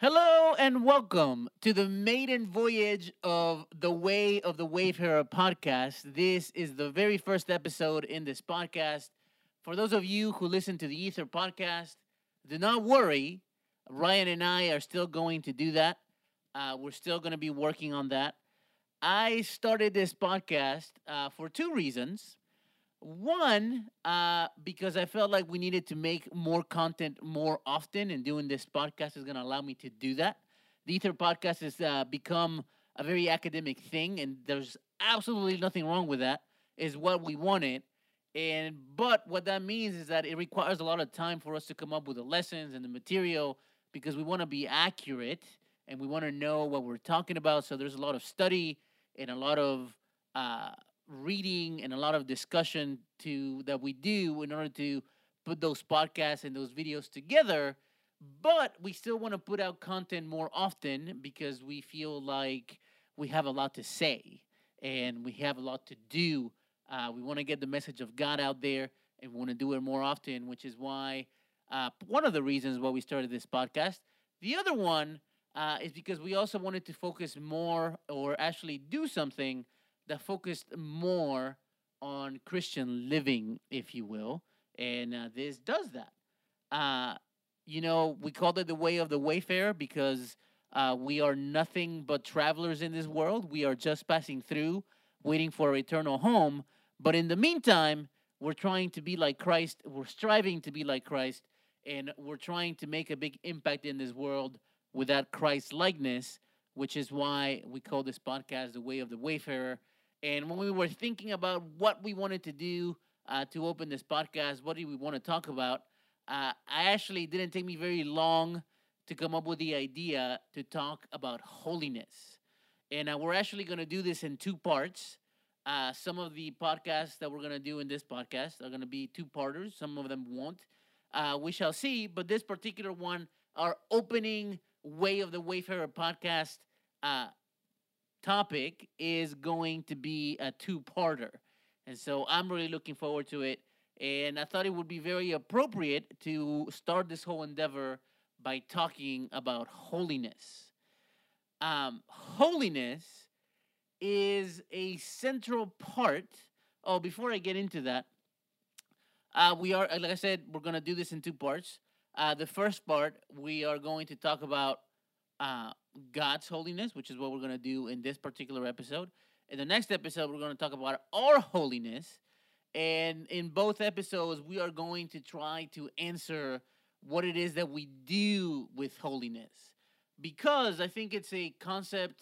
Hello and welcome to the maiden voyage of the Way of the Wayfarer podcast. This is the very first episode in this podcast. For those of you who listen to the Ether podcast, do not worry. Ryan and I are still going to do that. Uh, we're still going to be working on that. I started this podcast uh, for two reasons. One, uh, because I felt like we needed to make more content more often, and doing this podcast is going to allow me to do that. The Ether podcast has uh, become a very academic thing, and there's absolutely nothing wrong with that. Is what we wanted, and but what that means is that it requires a lot of time for us to come up with the lessons and the material because we want to be accurate and we want to know what we're talking about. So there's a lot of study and a lot of uh, reading and a lot of discussion to that we do in order to put those podcasts and those videos together. But we still want to put out content more often because we feel like we have a lot to say and we have a lot to do. Uh, we want to get the message of god out there and we want to do it more often which is why uh, one of the reasons why we started this podcast. The other one uh, is because we also wanted to focus more or actually do something that focused more on Christian living, if you will. And uh, this does that. Uh, you know, we called it the way of the wayfarer because uh, we are nothing but travelers in this world. We are just passing through, waiting for our eternal home. But in the meantime, we're trying to be like Christ. We're striving to be like Christ. And we're trying to make a big impact in this world with that Christ likeness, which is why we call this podcast The Way of the Wayfarer. And when we were thinking about what we wanted to do uh, to open this podcast, what do we want to talk about, uh, I actually didn't take me very long to come up with the idea to talk about holiness. And uh, we're actually going to do this in two parts. Uh, some of the podcasts that we're going to do in this podcast are going to be two parters, some of them won't. Uh, we shall see. But this particular one, our opening Way of the Wayfarer podcast, uh, topic is going to be a two parter. And so I'm really looking forward to it. And I thought it would be very appropriate to start this whole endeavor by talking about holiness. Um, holiness is a central part. Oh, before I get into that, uh, we are, like I said, we're going to do this in two parts. Uh, the first part, we are going to talk about uh, God's holiness, which is what we're going to do in this particular episode. In the next episode, we're going to talk about our holiness. And in both episodes, we are going to try to answer what it is that we do with holiness. Because I think it's a concept,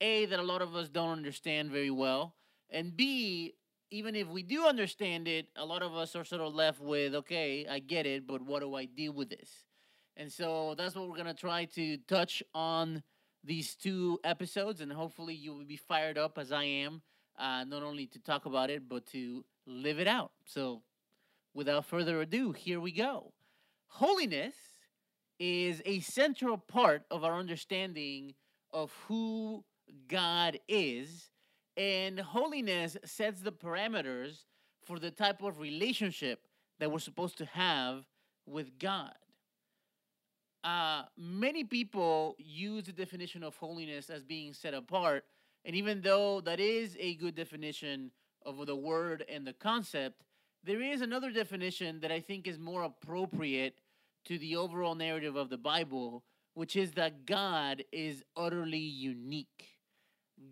A, that a lot of us don't understand very well. And B, even if we do understand it, a lot of us are sort of left with, okay, I get it, but what do I do with this? And so that's what we're going to try to touch on these two episodes, and hopefully you will be fired up as I am, uh, not only to talk about it, but to live it out. So without further ado, here we go. Holiness is a central part of our understanding of who God is, and holiness sets the parameters for the type of relationship that we're supposed to have with God uh, many people use the definition of holiness as being set apart. And even though that is a good definition of the word and the concept, there is another definition that I think is more appropriate to the overall narrative of the Bible, which is that God is utterly unique.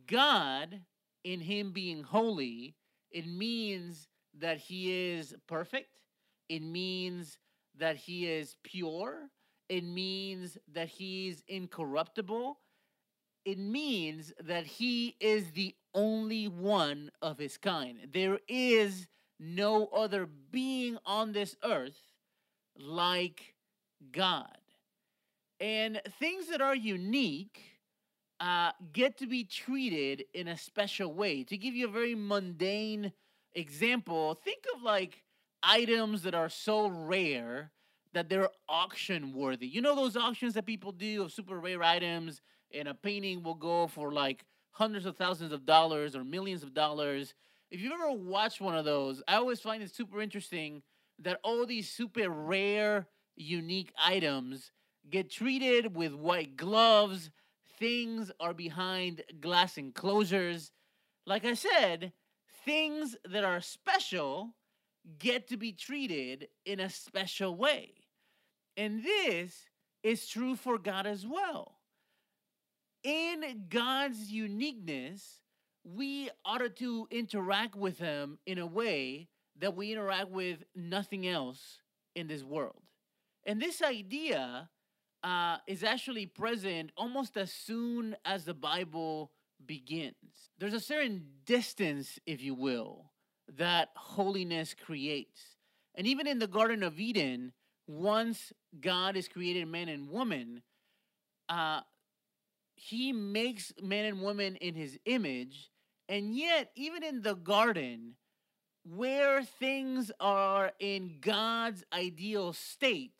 God, in Him being holy, it means that He is perfect, it means that He is pure, it means that he's incorruptible. It means that he is the only one of his kind. There is no other being on this earth like God. And things that are unique uh, get to be treated in a special way. To give you a very mundane example, think of like items that are so rare that they're auction worthy. You know those auctions that people do of super rare items, and a painting will go for like hundreds of thousands of dollars or millions of dollars. If you've ever watched one of those, I always find it super interesting that all these super rare, unique items get treated with white gloves. Things are behind glass enclosures. Like I said, things that are special get to be treated in a special way. And this is true for God as well. In God's uniqueness, we ought to interact with Him in a way that we interact with nothing else in this world. And this idea uh, is actually present almost as soon as the Bible begins. There's a certain distance, if you will, that holiness creates. And even in the Garden of Eden, once God has created man and woman, uh, he makes man and woman in his image. And yet, even in the garden, where things are in God's ideal state,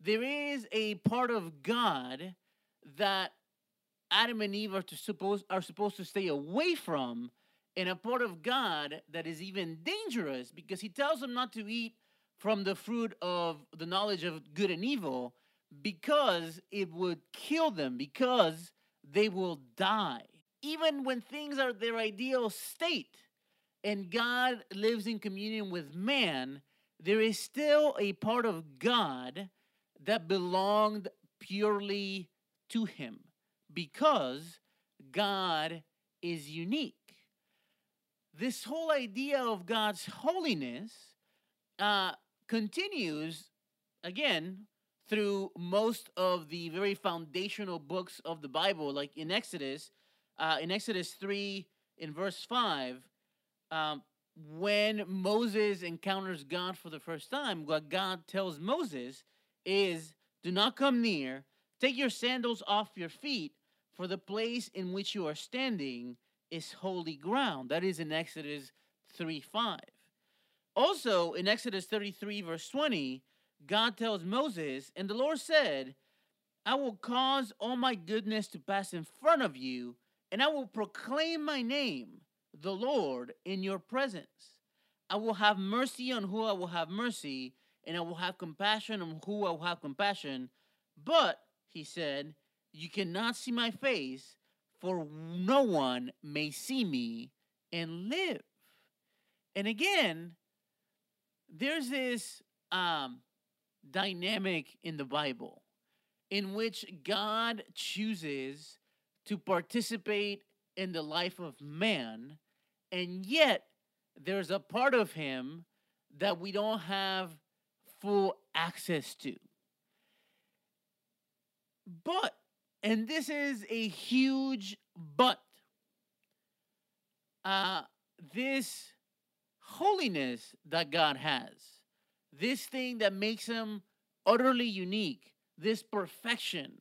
there is a part of God that Adam and Eve are to suppose are supposed to stay away from, and a part of God that is even dangerous because he tells them not to eat from the fruit of the knowledge of good and evil because it would kill them, because they will die. Even when things are their ideal state and God lives in communion with man, there is still a part of God that belonged purely to him because God is unique. This whole idea of God's holiness uh, continues again through most of the very foundational books of the Bible, like in Exodus, uh, in Exodus 3, in verse 5, um, when Moses encounters God for the first time, what God tells Moses is do not come near, take your sandals off your feet, for the place in which you are standing is holy ground. That is in Exodus 3 5. Also, in Exodus 33, verse 20, God tells Moses, And the Lord said, I will cause all my goodness to pass in front of you, and I will proclaim my name, the Lord, in your presence. I will have mercy on who I will have mercy, and I will have compassion on who I will have compassion. But, he said, you cannot see my face, for no one may see me and live. And again, there's this um, dynamic in the Bible in which God chooses to participate in the life of man, and yet there's a part of him that we don't have full access to. But, and this is a huge but, uh, this holiness that God has, this thing that makes him utterly unique, this perfection,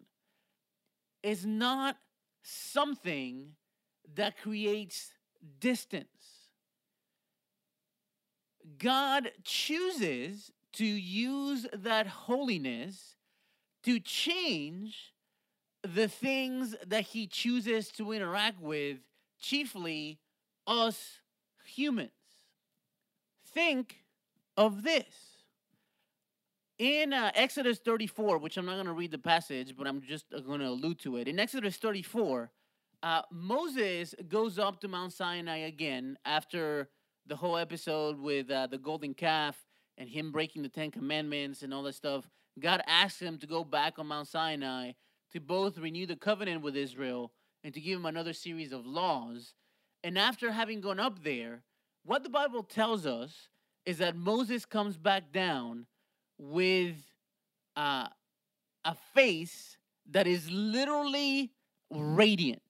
is not something that creates distance. God chooses to use that holiness to change the things that he chooses to interact with, chiefly us humans. Think of this. In uh, Exodus 34, which I'm not going to read the passage, but I'm just going to allude to it. In Exodus 34, uh, Moses goes up to Mount Sinai again after the whole episode with uh, the golden calf and him breaking the Ten Commandments and all that stuff. God asks him to go back on Mount Sinai to both renew the covenant with Israel and to give him another series of laws. And after having gone up there, what the Bible tells us is that Moses comes back down with uh, a face that is literally radiant.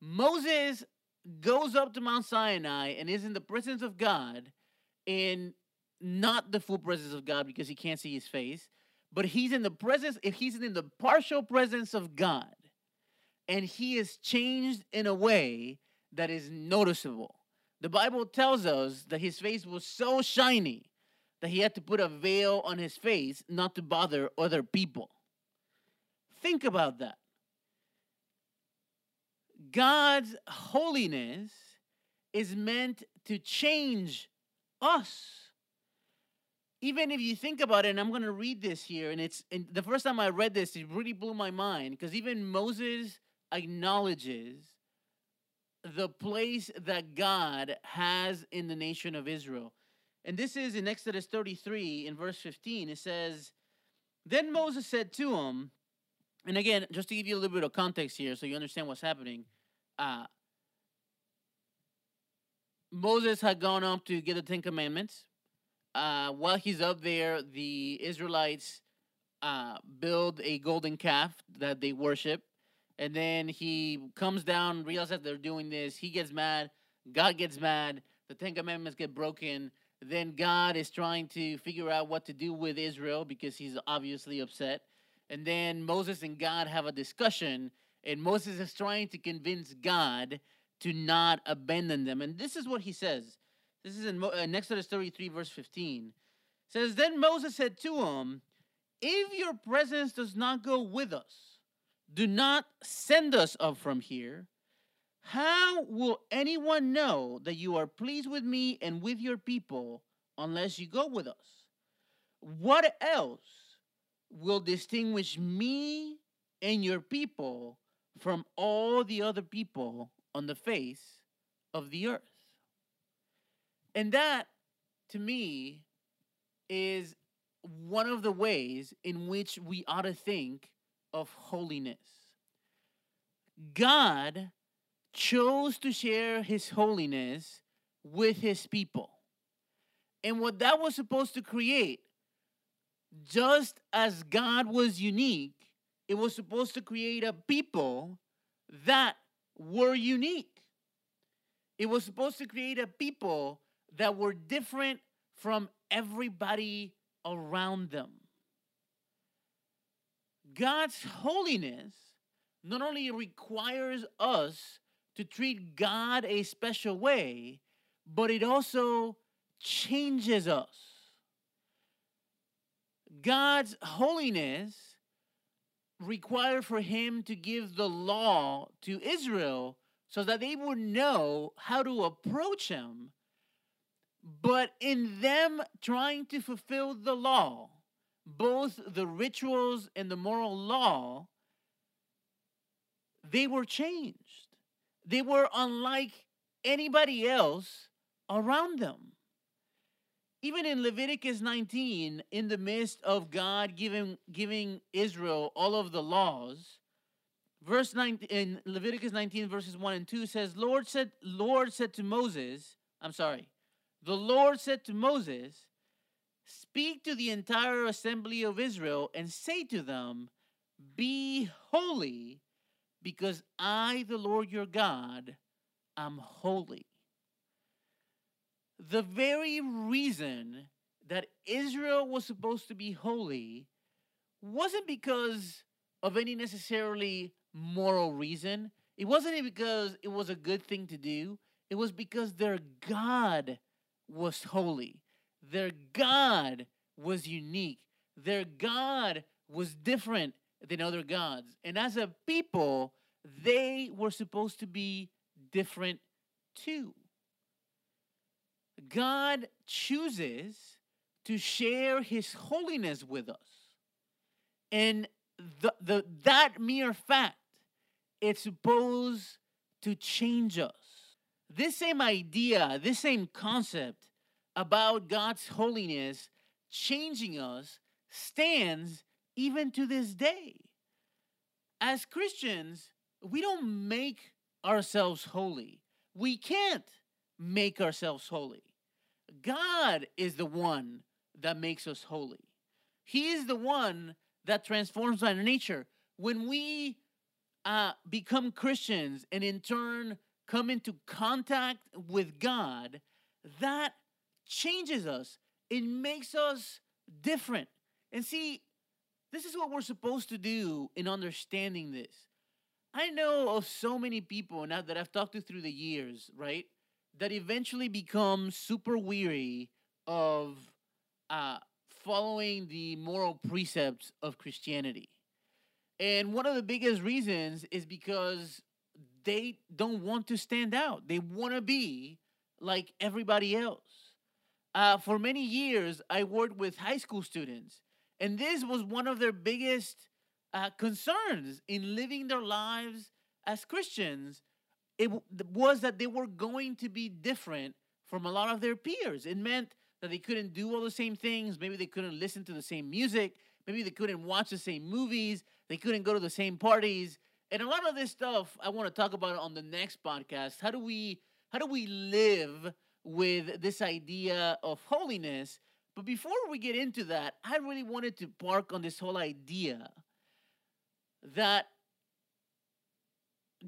Moses goes up to Mount Sinai and is in the presence of God in not the full presence of God because he can't see his face, but he's in the presence, if he's in the partial presence of God, and he is changed in a way that is noticeable. The Bible tells us that his face was so shiny that he had to put a veil on his face not to bother other people. Think about that. God's holiness is meant to change us. even if you think about it, and I'm going to read this here, and it's and the first time I read this, it really blew my mind because even Moses acknowledges the place that God has in the nation of Israel. And this is in Exodus 33, in verse 15. It says, Then Moses said to him, and again, just to give you a little bit of context here so you understand what's happening, uh, Moses had gone up to get the Ten Commandments. Uh, while he's up there, the Israelites uh, build a golden calf that they worship. And then he comes down, realizes they're doing this. He gets mad. God gets mad. The Ten Commandments get broken. Then God is trying to figure out what to do with Israel because he's obviously upset. And then Moses and God have a discussion, and Moses is trying to convince God to not abandon them. And this is what he says. This is in, in uh, Exodus 33, verse 15. It says, Then Moses said to him, If your presence does not go with us, do not send us up from here. How will anyone know that you are pleased with me and with your people unless you go with us? What else will distinguish me and your people from all the other people on the face of the earth? And that, to me, is one of the ways in which we ought to think of holiness. God chose to share his holiness with his people. And what that was supposed to create, just as God was unique, it was supposed to create a people that were unique. It was supposed to create a people that were different from everybody around them. God's holiness not only requires us to treat God a special way, but it also changes us. God's holiness required for him to give the law to Israel so that they would know how to approach him. But in them trying to fulfill the law, both the rituals and the moral law, they were changed. They were unlike anybody else around them. Even in Leviticus 19, in the midst of God giving, giving Israel all of the laws, verse 9 in Leviticus 19, verses 1 and 2 says, Lord said, Lord said to Moses, I'm sorry, the Lord said to Moses, Speak to the entire assembly of Israel and say to them, Be holy, because I, the Lord your God, am holy. The very reason that Israel was supposed to be holy wasn't because of any necessarily moral reason. It wasn't because it was a good thing to do. It was because their God was holy. Their God was unique. Their God was different than other gods. And as a people, they were supposed to be different too. God chooses to share his holiness with us. And the, the, that mere fact, it's supposed to change us. This same idea, this same concept about God's holiness changing us stands even to this day. As Christians, we don't make ourselves holy. We can't make ourselves holy. God is the one that makes us holy. He is the one that transforms our nature. When we uh, become Christians and in turn come into contact with God, that changes us. It makes us different. And see, this is what we're supposed to do in understanding this. I know of so many people now that I've talked to through the years, right? That eventually become super weary of uh, following the moral precepts of Christianity. And one of the biggest reasons is because they don't want to stand out. They want to be like everybody else. Uh, for many years, I worked with high school students, and this was one of their biggest uh, concerns in living their lives as Christians. It was that they were going to be different from a lot of their peers. It meant that they couldn't do all the same things. Maybe they couldn't listen to the same music. Maybe they couldn't watch the same movies. They couldn't go to the same parties. And a lot of this stuff I want to talk about on the next podcast. How do we how do we live with this idea of holiness? But before we get into that, I really wanted to park on this whole idea that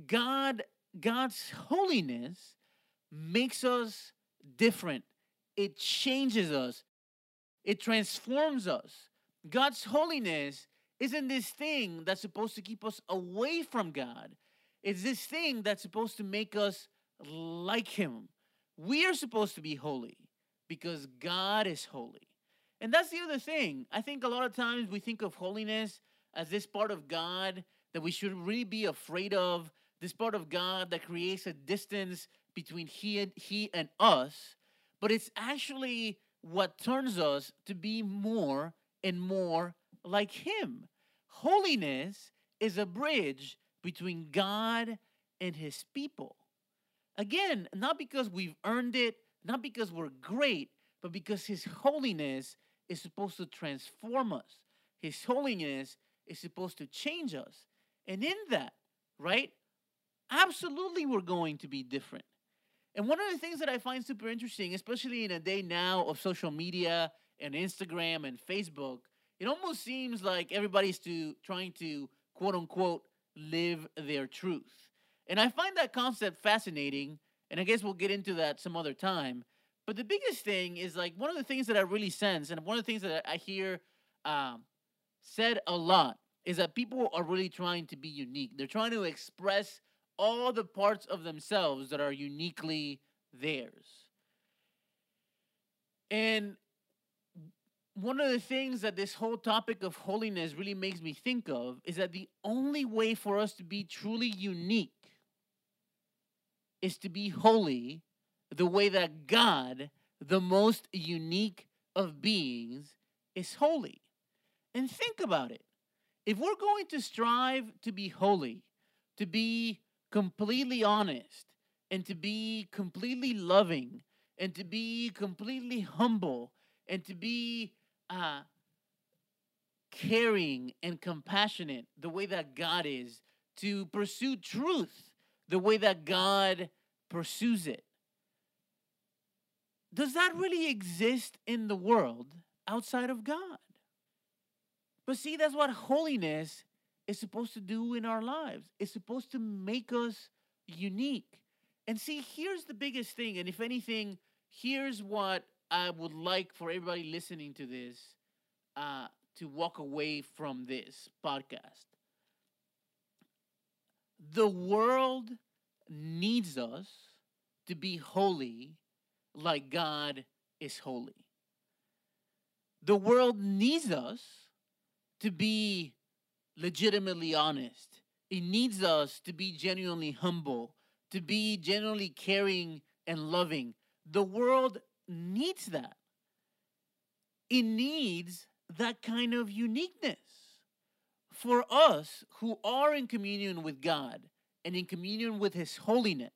God God's holiness makes us different. It changes us. It transforms us. God's holiness isn't this thing that's supposed to keep us away from God. It's this thing that's supposed to make us like Him. We are supposed to be holy because God is holy. And that's the other thing. I think a lot of times we think of holiness as this part of God that we should really be afraid of, this part of God that creates a distance between He and He and us, but it's actually what turns us to be more and more like Him. Holiness is a bridge between God and His people. Again, not because we've earned it, not because we're great, but because His holiness is supposed to transform us. His holiness is supposed to change us. And in that, right, absolutely we're going to be different. And one of the things that I find super interesting, especially in a day now of social media and Instagram and Facebook, it almost seems like everybody's to trying to quote unquote live their truth. And I find that concept fascinating, and I guess we'll get into that some other time. But the biggest thing is like one of the things that I really sense, and one of the things that I hear um, said a lot, is that people are really trying to be unique. They're trying to express all the parts of themselves that are uniquely theirs. And one of the things that this whole topic of holiness really makes me think of is that the only way for us to be truly unique is to be holy the way that God, the most unique of beings, is holy. And think about it. If we're going to strive to be holy, to be completely honest, and to be completely loving, and to be completely humble, and to be uh, caring and compassionate the way that God is, to pursue truth the way that God pursues it. Does that really exist in the world outside of God? But see, that's what holiness is supposed to do in our lives. It's supposed to make us unique. And see, here's the biggest thing. And if anything, here's what I would like for everybody listening to this uh, to walk away from this podcast. The world needs us to be holy like God is holy. The world needs us to be legitimately honest. It needs us to be genuinely humble, to be genuinely caring and loving. The world needs that. It needs that kind of uniqueness. For us who are in communion with God and in communion with His holiness,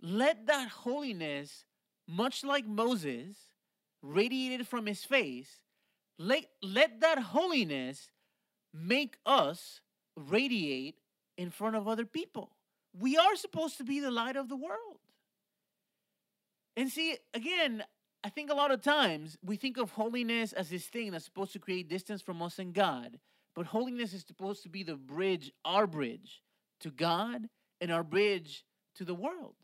let that holiness, much like Moses, radiated from his face, let, let that holiness make us radiate in front of other people. We are supposed to be the light of the world. And see, again, I think a lot of times we think of holiness as this thing that's supposed to create distance from us and God. But holiness is supposed to be the bridge, our bridge to God and our bridge to the world.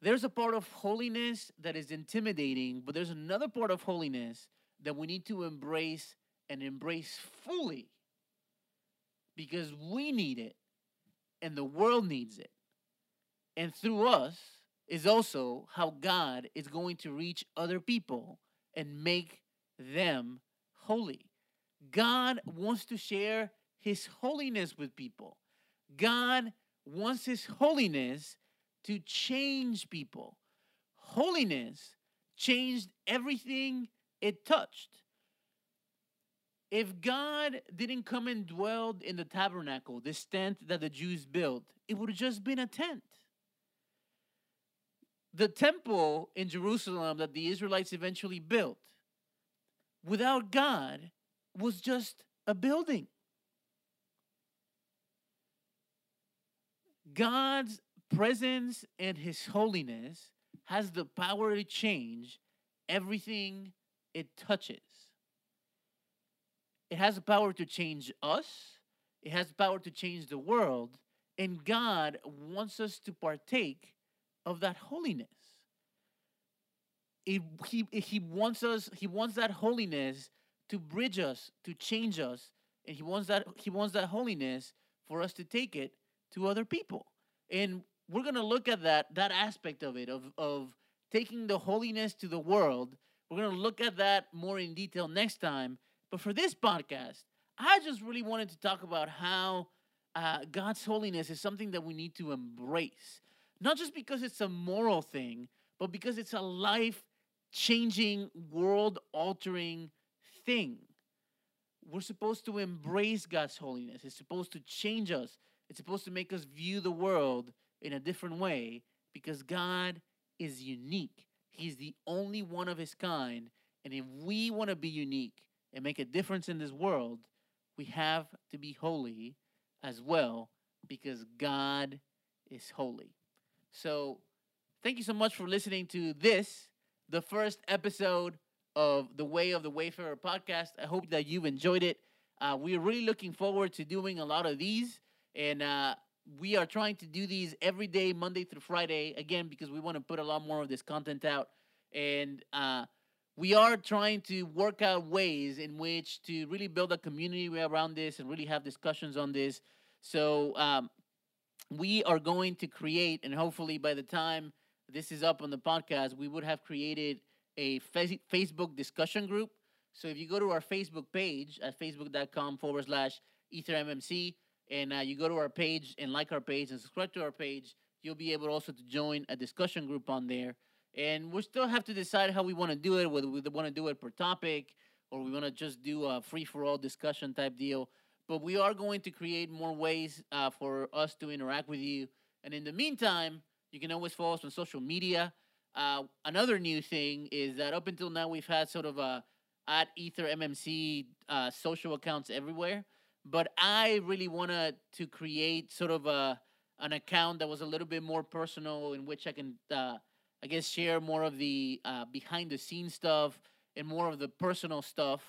There's a part of holiness that is intimidating, but there's another part of holiness that we need to embrace and embrace fully because we need it and the world needs it. And through us, is also how God is going to reach other people and make them holy. God wants to share his holiness with people. God wants his holiness to change people. Holiness changed everything it touched. If God didn't come and dwell in the tabernacle, this tent that the Jews built, it would have just been a tent. The temple in Jerusalem that the Israelites eventually built, without God, was just a building. God's presence and his holiness has the power to change everything it touches. It has the power to change us, it has the power to change the world, and God wants us to partake of that holiness. It, he, he wants us, he wants that holiness to bridge us, to change us, and he wants that he wants that holiness for us to take it to other people. And we're gonna look at that that aspect of it, of of taking the holiness to the world. We're gonna look at that more in detail next time. But for this podcast, I just really wanted to talk about how uh, God's holiness is something that we need to embrace. Not just because it's a moral thing, but because it's a life changing, world altering thing. We're supposed to embrace God's holiness. It's supposed to change us. It's supposed to make us view the world in a different way because God is unique. He's the only one of his kind. And if we want to be unique and make a difference in this world, we have to be holy as well because God is holy. So, thank you so much for listening to this, the first episode of the Way of the Wayfarer podcast. I hope that you've enjoyed it. Uh, we're really looking forward to doing a lot of these, and uh, we are trying to do these every day, Monday through Friday, again, because we want to put a lot more of this content out. And uh, we are trying to work out ways in which to really build a community around this and really have discussions on this. So, um, we are going to create, and hopefully by the time this is up on the podcast, we would have created a Facebook discussion group. So if you go to our Facebook page at facebook.com forward slash EtherMMC and uh, you go to our page and like our page and subscribe to our page, you'll be able also to join a discussion group on there. And we still have to decide how we want to do it, whether we want to do it per topic or we want to just do a free for all discussion type deal. But we are going to create more ways uh, for us to interact with you. And in the meantime, you can always follow us on social media. Uh, another new thing is that up until now we've had sort of a at Ether MMC uh, social accounts everywhere, but I really wanted to create sort of a an account that was a little bit more personal, in which I can, uh, I guess, share more of the uh, behind the scenes stuff and more of the personal stuff.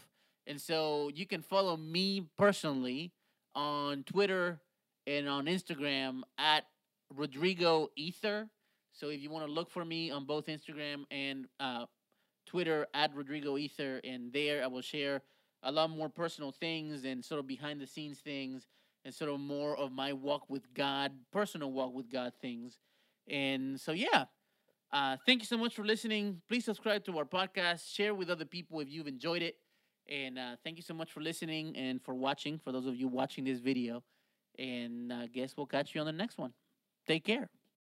And so you can follow me personally on Twitter and on Instagram at Rodrigo Ether. So if you want to look for me on both Instagram and uh, Twitter at Rodrigo Ether, and there I will share a lot more personal things and sort of behind the scenes things and sort of more of my walk with God, personal walk with God things. And so, yeah, uh, thank you so much for listening. Please subscribe to our podcast, share with other people if you've enjoyed it. And uh, thank you so much for listening and for watching, for those of you watching this video. And I uh, guess we'll catch you on the next one. Take care.